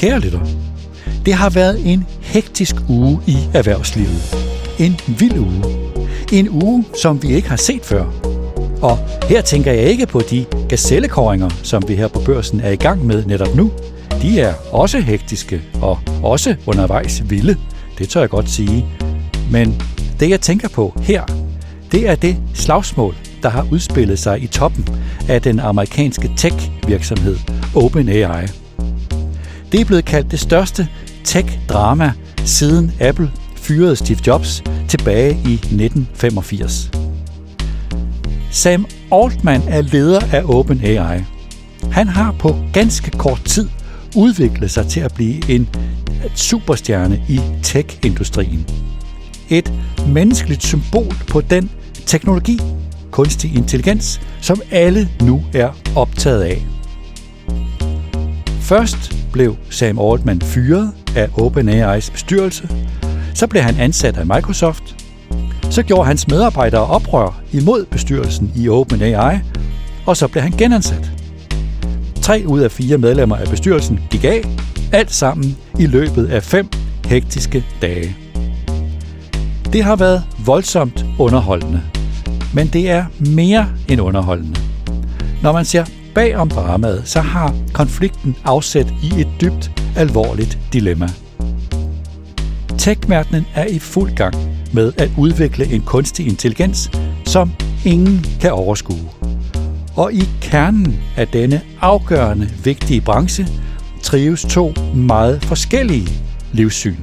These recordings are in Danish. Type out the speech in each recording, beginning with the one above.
Kære lytter, det har været en hektisk uge i erhvervslivet. En vild uge. En uge, som vi ikke har set før. Og her tænker jeg ikke på de gazellekåringer, som vi her på børsen er i gang med netop nu. De er også hektiske og også undervejs vilde. Det tør jeg godt sige. Men det jeg tænker på her, det er det slagsmål, der har udspillet sig i toppen af den amerikanske tech-virksomhed OpenAI. Det er blevet kaldt det største tech-drama siden Apple fyrede Steve Jobs tilbage i 1985. Sam Altman er leder af OpenAI. Han har på ganske kort tid udviklet sig til at blive en superstjerne i tech-industrien. Et menneskeligt symbol på den teknologi, kunstig intelligens, som alle nu er optaget af. Først blev Sam Altman fyret af OpenAI's bestyrelse, så blev han ansat af Microsoft, så gjorde hans medarbejdere oprør imod bestyrelsen i OpenAI, og så blev han genansat. Tre ud af fire medlemmer af bestyrelsen gik af, alt sammen i løbet af fem hektiske dage. Det har været voldsomt underholdende, men det er mere end underholdende. Når man ser bag om dramaet, så har konflikten afsæt i et dybt alvorligt dilemma. tech er i fuld gang med at udvikle en kunstig intelligens, som ingen kan overskue. Og i kernen af denne afgørende vigtige branche trives to meget forskellige livssyn.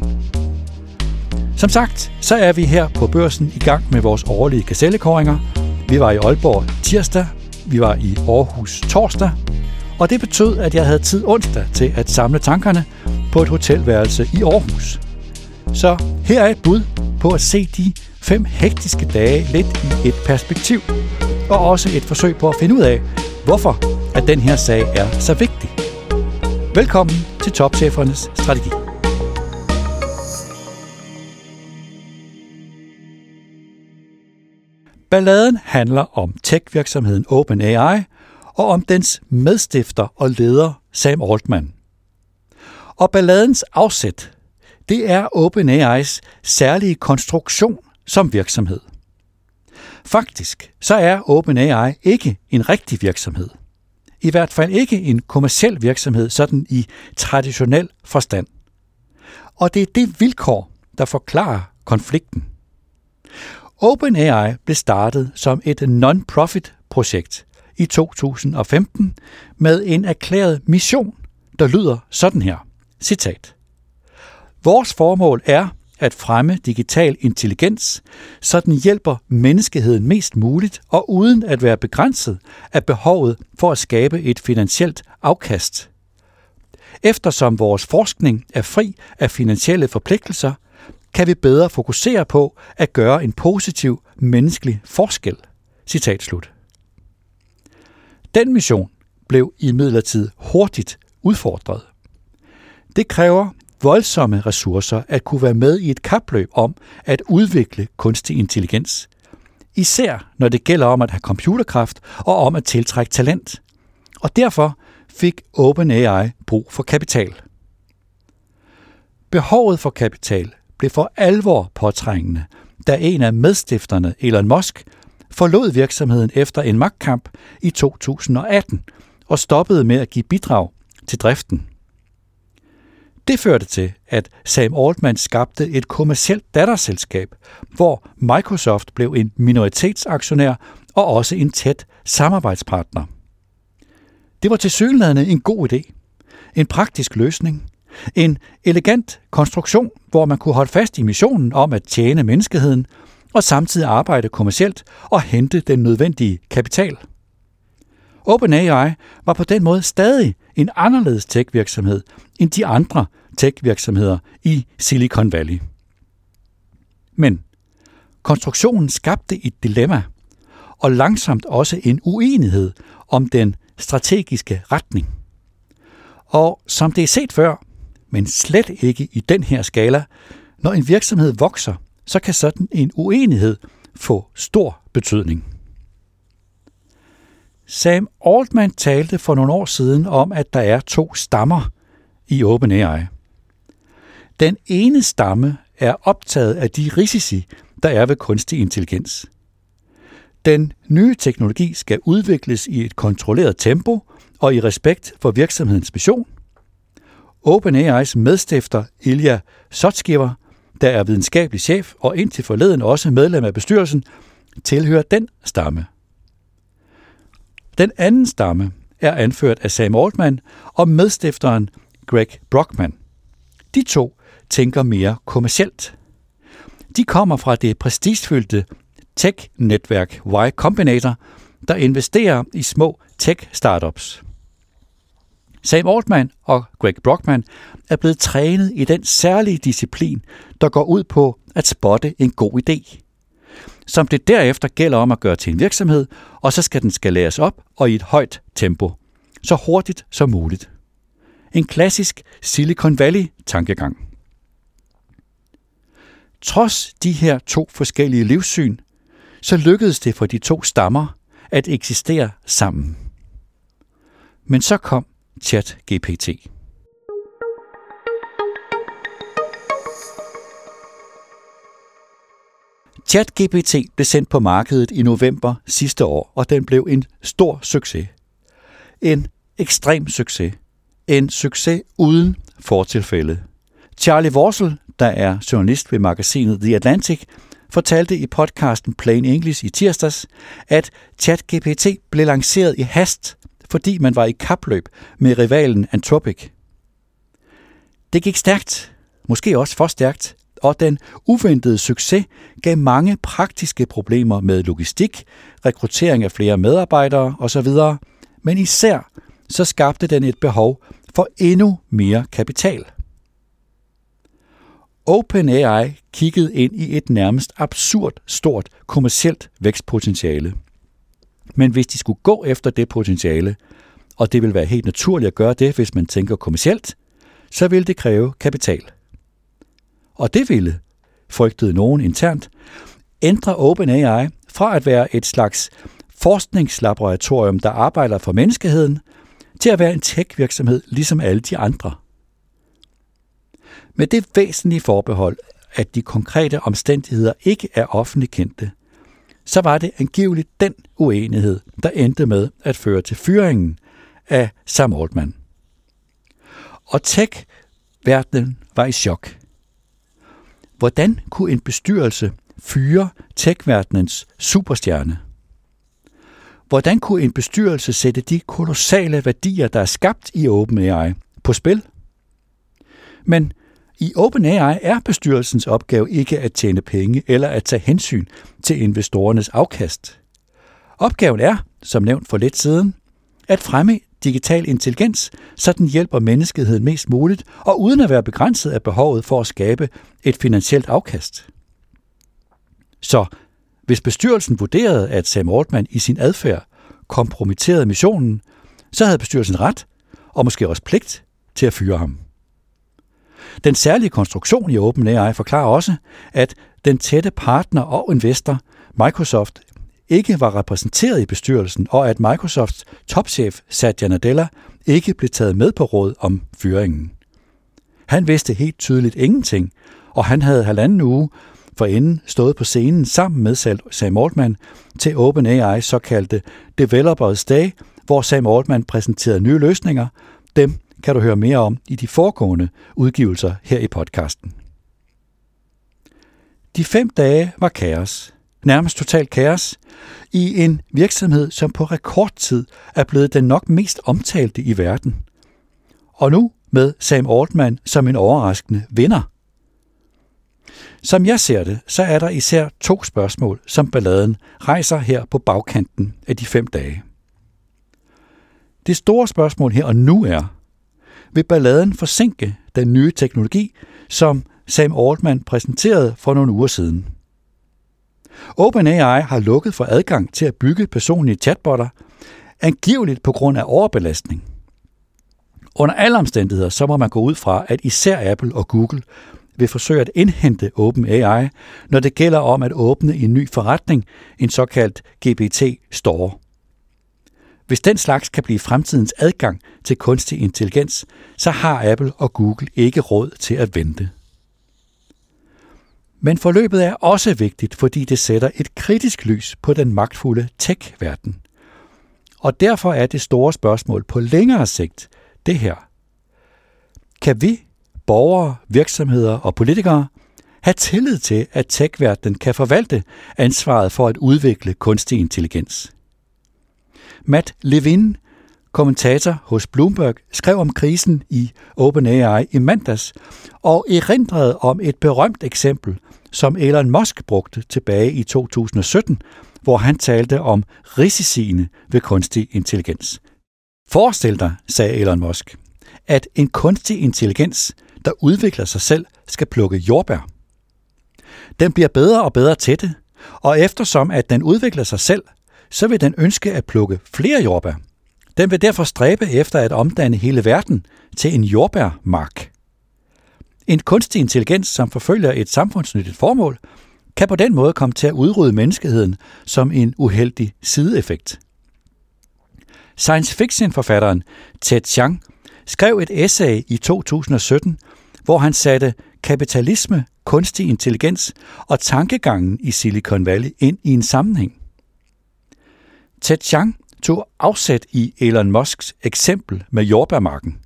Som sagt, så er vi her på børsen i gang med vores årlige gazellekåringer. Vi var i Aalborg tirsdag, vi var i Aarhus torsdag, og det betød, at jeg havde tid onsdag til at samle tankerne på et hotelværelse i Aarhus. Så her er et bud på at se de fem hektiske dage lidt i et perspektiv, og også et forsøg på at finde ud af, hvorfor at den her sag er så vigtig. Velkommen til Topchefernes Strategi. Balladen handler om tech-virksomheden OpenAI og om dens medstifter og leder Sam Altman. Og balladens afsæt, det er OpenAI's særlige konstruktion som virksomhed. Faktisk så er OpenAI ikke en rigtig virksomhed. I hvert fald ikke en kommersiel virksomhed sådan i traditionel forstand. Og det er det vilkår, der forklarer konflikten. OpenAI blev startet som et non-profit projekt i 2015 med en erklæret mission, der lyder sådan her. Citat. Vores formål er at fremme digital intelligens, så den hjælper menneskeheden mest muligt og uden at være begrænset af behovet for at skabe et finansielt afkast. Eftersom vores forskning er fri af finansielle forpligtelser, kan vi bedre fokusere på at gøre en positiv menneskelig forskel. Citat slut. Den mission blev i hurtigt udfordret. Det kræver voldsomme ressourcer at kunne være med i et kapløb om at udvikle kunstig intelligens. Især når det gælder om at have computerkraft og om at tiltrække talent. Og derfor fik OpenAI brug for kapital. Behovet for kapital blev for alvor påtrængende, da en af medstifterne, Elon Musk, forlod virksomheden efter en magtkamp i 2018 og stoppede med at give bidrag til driften. Det førte til, at Sam Altman skabte et kommercielt datterselskab, hvor Microsoft blev en minoritetsaktionær og også en tæt samarbejdspartner. Det var til synligheden en god idé. En praktisk løsning. En elegant konstruktion, hvor man kunne holde fast i missionen om at tjene menneskeheden og samtidig arbejde kommercielt og hente den nødvendige kapital. OpenAI var på den måde stadig en anderledes tech-virksomhed end de andre tech-virksomheder i Silicon Valley. Men konstruktionen skabte et dilemma, og langsomt også en uenighed om den strategiske retning. Og som det er set før, men slet ikke i den her skala, når en virksomhed vokser, så kan sådan en uenighed få stor betydning. Sam Altman talte for nogle år siden om, at der er to stammer i OpenAI. Den ene stamme er optaget af de risici, der er ved kunstig intelligens. Den nye teknologi skal udvikles i et kontrolleret tempo og i respekt for virksomhedens mission. OpenAI's medstifter Ilya Sutskever, der er videnskabelig chef og indtil forleden også medlem af bestyrelsen, tilhører den stamme. Den anden stamme er anført af Sam Altman og medstifteren Greg Brockman. De to tænker mere kommercielt. De kommer fra det prestigefyldte tech-netværk Y Combinator, der investerer i små tech-startups. Sam Altman og Greg Brockman er blevet trænet i den særlige disciplin, der går ud på at spotte en god idé. Som det derefter gælder om at gøre til en virksomhed, og så skal den skaleres op og i et højt tempo. Så hurtigt som muligt. En klassisk Silicon Valley-tankegang. Trods de her to forskellige livssyn, så lykkedes det for de to stammer at eksistere sammen. Men så kom ChatGPT. ChatGPT blev sendt på markedet i november sidste år, og den blev en stor succes. En ekstrem succes. En succes uden fortilfælde. Charlie Worsel, der er journalist ved magasinet The Atlantic, fortalte i podcasten Plain English i tirsdags, at ChatGPT blev lanceret i hast, fordi man var i kapløb med rivalen Anthropic. Det gik stærkt, måske også for stærkt, og den uventede succes gav mange praktiske problemer med logistik, rekruttering af flere medarbejdere osv., men især så skabte den et behov for endnu mere kapital. OpenAI kiggede ind i et nærmest absurd stort kommercielt vækstpotentiale. Men hvis de skulle gå efter det potentiale, og det vil være helt naturligt at gøre det, hvis man tænker kommercielt, så vil det kræve kapital. Og det ville, frygtede nogen internt, ændre OpenAI fra at være et slags forskningslaboratorium, der arbejder for menneskeheden, til at være en tech-virksomhed ligesom alle de andre. Med det væsentlige forbehold, at de konkrete omstændigheder ikke er offentligt kendte, så var det angiveligt den uenighed, der endte med at føre til fyringen af Sam Altman. Og tech-verdenen var i chok. Hvordan kunne en bestyrelse fyre tech-verdenens superstjerne? Hvordan kunne en bestyrelse sætte de kolossale værdier, der er skabt i OpenAI, på spil? Men i OpenAI er bestyrelsens opgave ikke at tjene penge eller at tage hensyn til investorernes afkast. Opgaven er, som nævnt for lidt siden, at fremme digital intelligens, så den hjælper menneskeheden mest muligt, og uden at være begrænset af behovet for at skabe et finansielt afkast. Så hvis bestyrelsen vurderede, at Sam Altman i sin adfærd kompromitterede missionen, så havde bestyrelsen ret, og måske også pligt, til at fyre ham. Den særlige konstruktion i OpenAI forklarer også, at den tætte partner og investor, Microsoft, ikke var repræsenteret i bestyrelsen, og at Microsofts topchef Satya Nadella ikke blev taget med på råd om fyringen. Han vidste helt tydeligt ingenting, og han havde halvanden uge forinden stået på scenen sammen med Sam Altman til OpenAI's såkaldte Developers Day, hvor Sam Altman præsenterede nye løsninger. Dem kan du høre mere om i de foregående udgivelser her i podcasten. De fem dage var kaos. Nærmest totalt kaos i en virksomhed, som på rekordtid er blevet den nok mest omtalte i verden. Og nu med Sam Altman som en overraskende vinder. Som jeg ser det, så er der især to spørgsmål, som balladen rejser her på bagkanten af de fem dage. Det store spørgsmål her og nu er, vil balladen forsinke den nye teknologi, som Sam Altman præsenterede for nogle uger siden? OpenAI har lukket for adgang til at bygge personlige chatbotter, angiveligt på grund af overbelastning. Under alle omstændigheder så må man gå ud fra, at især Apple og Google vil forsøge at indhente OpenAI, når det gælder om at åbne en ny forretning, en såkaldt GPT Store. Hvis den slags kan blive fremtidens adgang til kunstig intelligens, så har Apple og Google ikke råd til at vente. Men forløbet er også vigtigt, fordi det sætter et kritisk lys på den magtfulde tech-verden. Og derfor er det store spørgsmål på længere sigt det her. Kan vi, borgere, virksomheder og politikere, have tillid til, at tech kan forvalte ansvaret for at udvikle kunstig intelligens? Matt Levin, kommentator hos Bloomberg, skrev om krisen i OpenAI i mandags og erindrede om et berømt eksempel, som Elon Musk brugte tilbage i 2017, hvor han talte om risiciene ved kunstig intelligens. Forestil dig, sagde Elon Musk, at en kunstig intelligens, der udvikler sig selv, skal plukke jordbær. Den bliver bedre og bedre til det, og eftersom at den udvikler sig selv, så vil den ønske at plukke flere jordbær. Den vil derfor stræbe efter at omdanne hele verden til en jordbærmark. En kunstig intelligens, som forfølger et samfundsnyttigt formål, kan på den måde komme til at udrydde menneskeheden som en uheldig sideeffekt. Science fiction-forfatteren Ted Chiang skrev et essay i 2017, hvor han satte kapitalisme, kunstig intelligens og tankegangen i Silicon Valley ind i en sammenhæng. Ted Chiang tog afsæt i Elon Musks eksempel med jordbærmarken.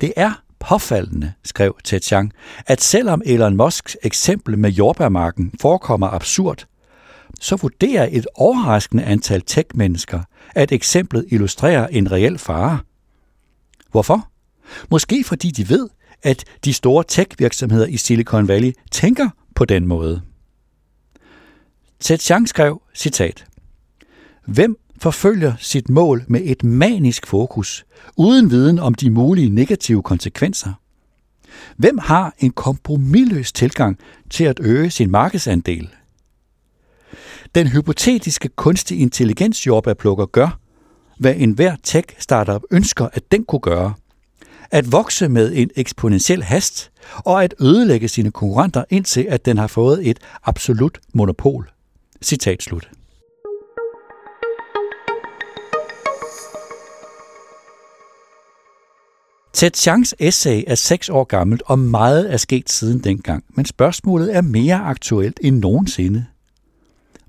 Det er påfaldende, skrev Ted Chiang, at selvom Elon Musks eksempel med jordbærmarken forekommer absurd, så vurderer et overraskende antal tech-mennesker, at eksemplet illustrerer en reel fare. Hvorfor? Måske fordi de ved, at de store tech-virksomheder i Silicon Valley tænker på den måde. Ted Chiang skrev, citat, Hvem forfølger sit mål med et manisk fokus, uden viden om de mulige negative konsekvenser? Hvem har en kompromilløs tilgang til at øge sin markedsandel? Den hypotetiske kunstig intelligens jordbærplukker gør, hvad enhver tech-startup ønsker, at den kunne gøre. At vokse med en eksponentiel hast, og at ødelægge sine konkurrenter indtil, at den har fået et absolut monopol. Citat slut. Ted Changs essay er seks år gammelt, og meget er sket siden dengang, men spørgsmålet er mere aktuelt end nogensinde.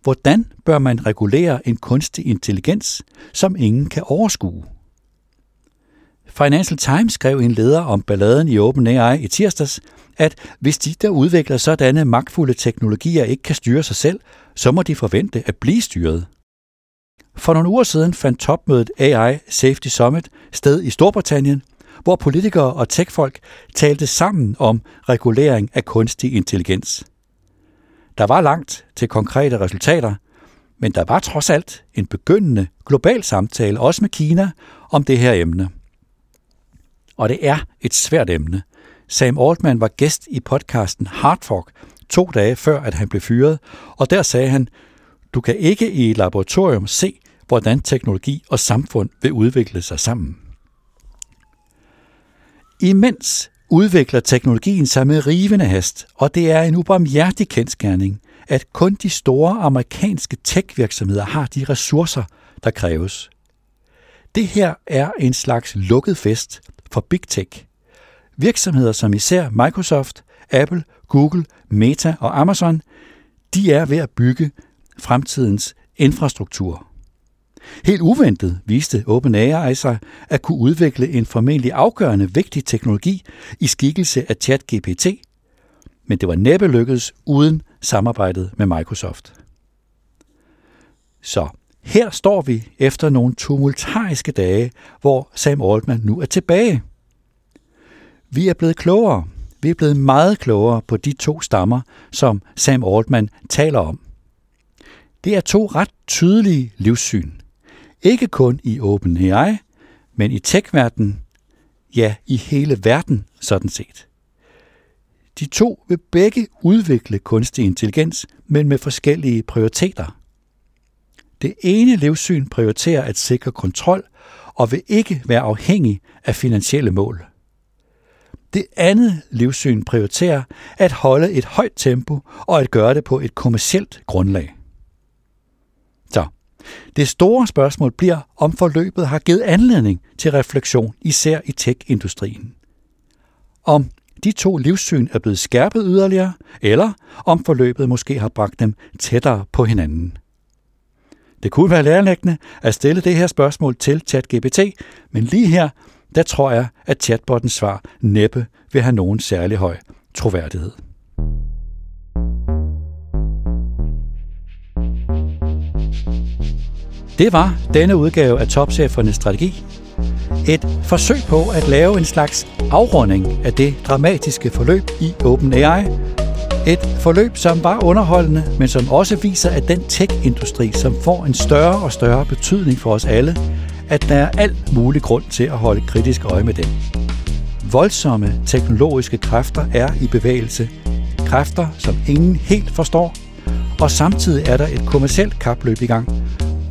Hvordan bør man regulere en kunstig intelligens, som ingen kan overskue? Financial Times skrev en leder om balladen i OpenAI i tirsdags, at hvis de, der udvikler sådanne magtfulde teknologier, ikke kan styre sig selv, så må de forvente at blive styret. For nogle uger siden fandt topmødet AI Safety Summit sted i Storbritannien, hvor politikere og techfolk talte sammen om regulering af kunstig intelligens. Der var langt til konkrete resultater, men der var trods alt en begyndende global samtale, også med Kina, om det her emne. Og det er et svært emne. Sam Altman var gæst i podcasten Hardfork to dage før, at han blev fyret, og der sagde han, du kan ikke i et laboratorium se, hvordan teknologi og samfund vil udvikle sig sammen. Imens udvikler teknologien sig med rivende hast, og det er en ubarmhjertig kendskærning, at kun de store amerikanske tech-virksomheder har de ressourcer, der kræves. Det her er en slags lukket fest for Big Tech. Virksomheder som især Microsoft, Apple, Google, Meta og Amazon, de er ved at bygge fremtidens infrastruktur. Helt uventet viste OpenAI sig at kunne udvikle en formentlig afgørende vigtig teknologi i skikkelse af ChatGPT, men det var næppe lykkedes uden samarbejdet med Microsoft. Så her står vi efter nogle tumultariske dage, hvor Sam Altman nu er tilbage. Vi er blevet klogere. Vi er blevet meget klogere på de to stammer, som Sam Altman taler om. Det er to ret tydelige livssyn. Ikke kun i OpenAI, men i tech ja, i hele verden sådan set. De to vil begge udvikle kunstig intelligens, men med forskellige prioriteter. Det ene livssyn prioriterer at sikre kontrol og vil ikke være afhængig af finansielle mål. Det andet livssyn prioriterer at holde et højt tempo og at gøre det på et kommercielt grundlag. Det store spørgsmål bliver, om forløbet har givet anledning til refleksion, især i tech-industrien. Om de to livssyn er blevet skærpet yderligere, eller om forløbet måske har bragt dem tættere på hinanden. Det kunne være lærerlæggende at stille det her spørgsmål til ChatGPT, men lige her, der tror jeg, at chatbottens svar næppe vil have nogen særlig høj troværdighed. Det var denne udgave af Topchefernes Strategi. Et forsøg på at lave en slags afrunding af det dramatiske forløb i OpenAI. Et forløb, som var underholdende, men som også viser, at den tech-industri, som får en større og større betydning for os alle, at der er alt mulig grund til at holde kritisk øje med den. Voldsomme teknologiske kræfter er i bevægelse. Kræfter, som ingen helt forstår. Og samtidig er der et kommercielt kapløb i gang,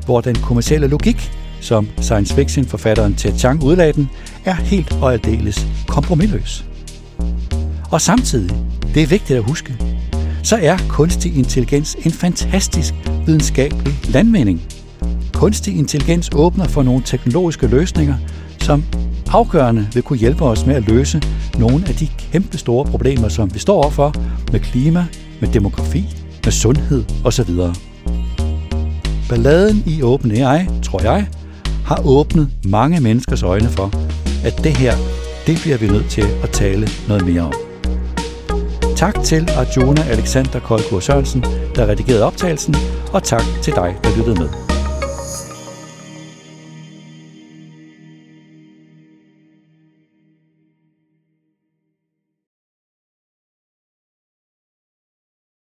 hvor den kommercielle logik, som science fiction-forfatteren Ted Chang udlagde den, er helt og aldeles kompromilløs. Og samtidig, det er vigtigt at huske, så er kunstig intelligens en fantastisk videnskabelig landvinding. Kunstig intelligens åbner for nogle teknologiske løsninger, som afgørende vil kunne hjælpe os med at løse nogle af de kæmpe store problemer, som vi står overfor med klima, med demografi, med sundhed osv. Balladen i OpenAI, tror jeg, har åbnet mange menneskers øjne for, at det her, det bliver vi nødt til at tale noget mere om. Tak til Arjuna Alexander Kolkur Sørensen, der redigerede optagelsen, og tak til dig, der lyttede med.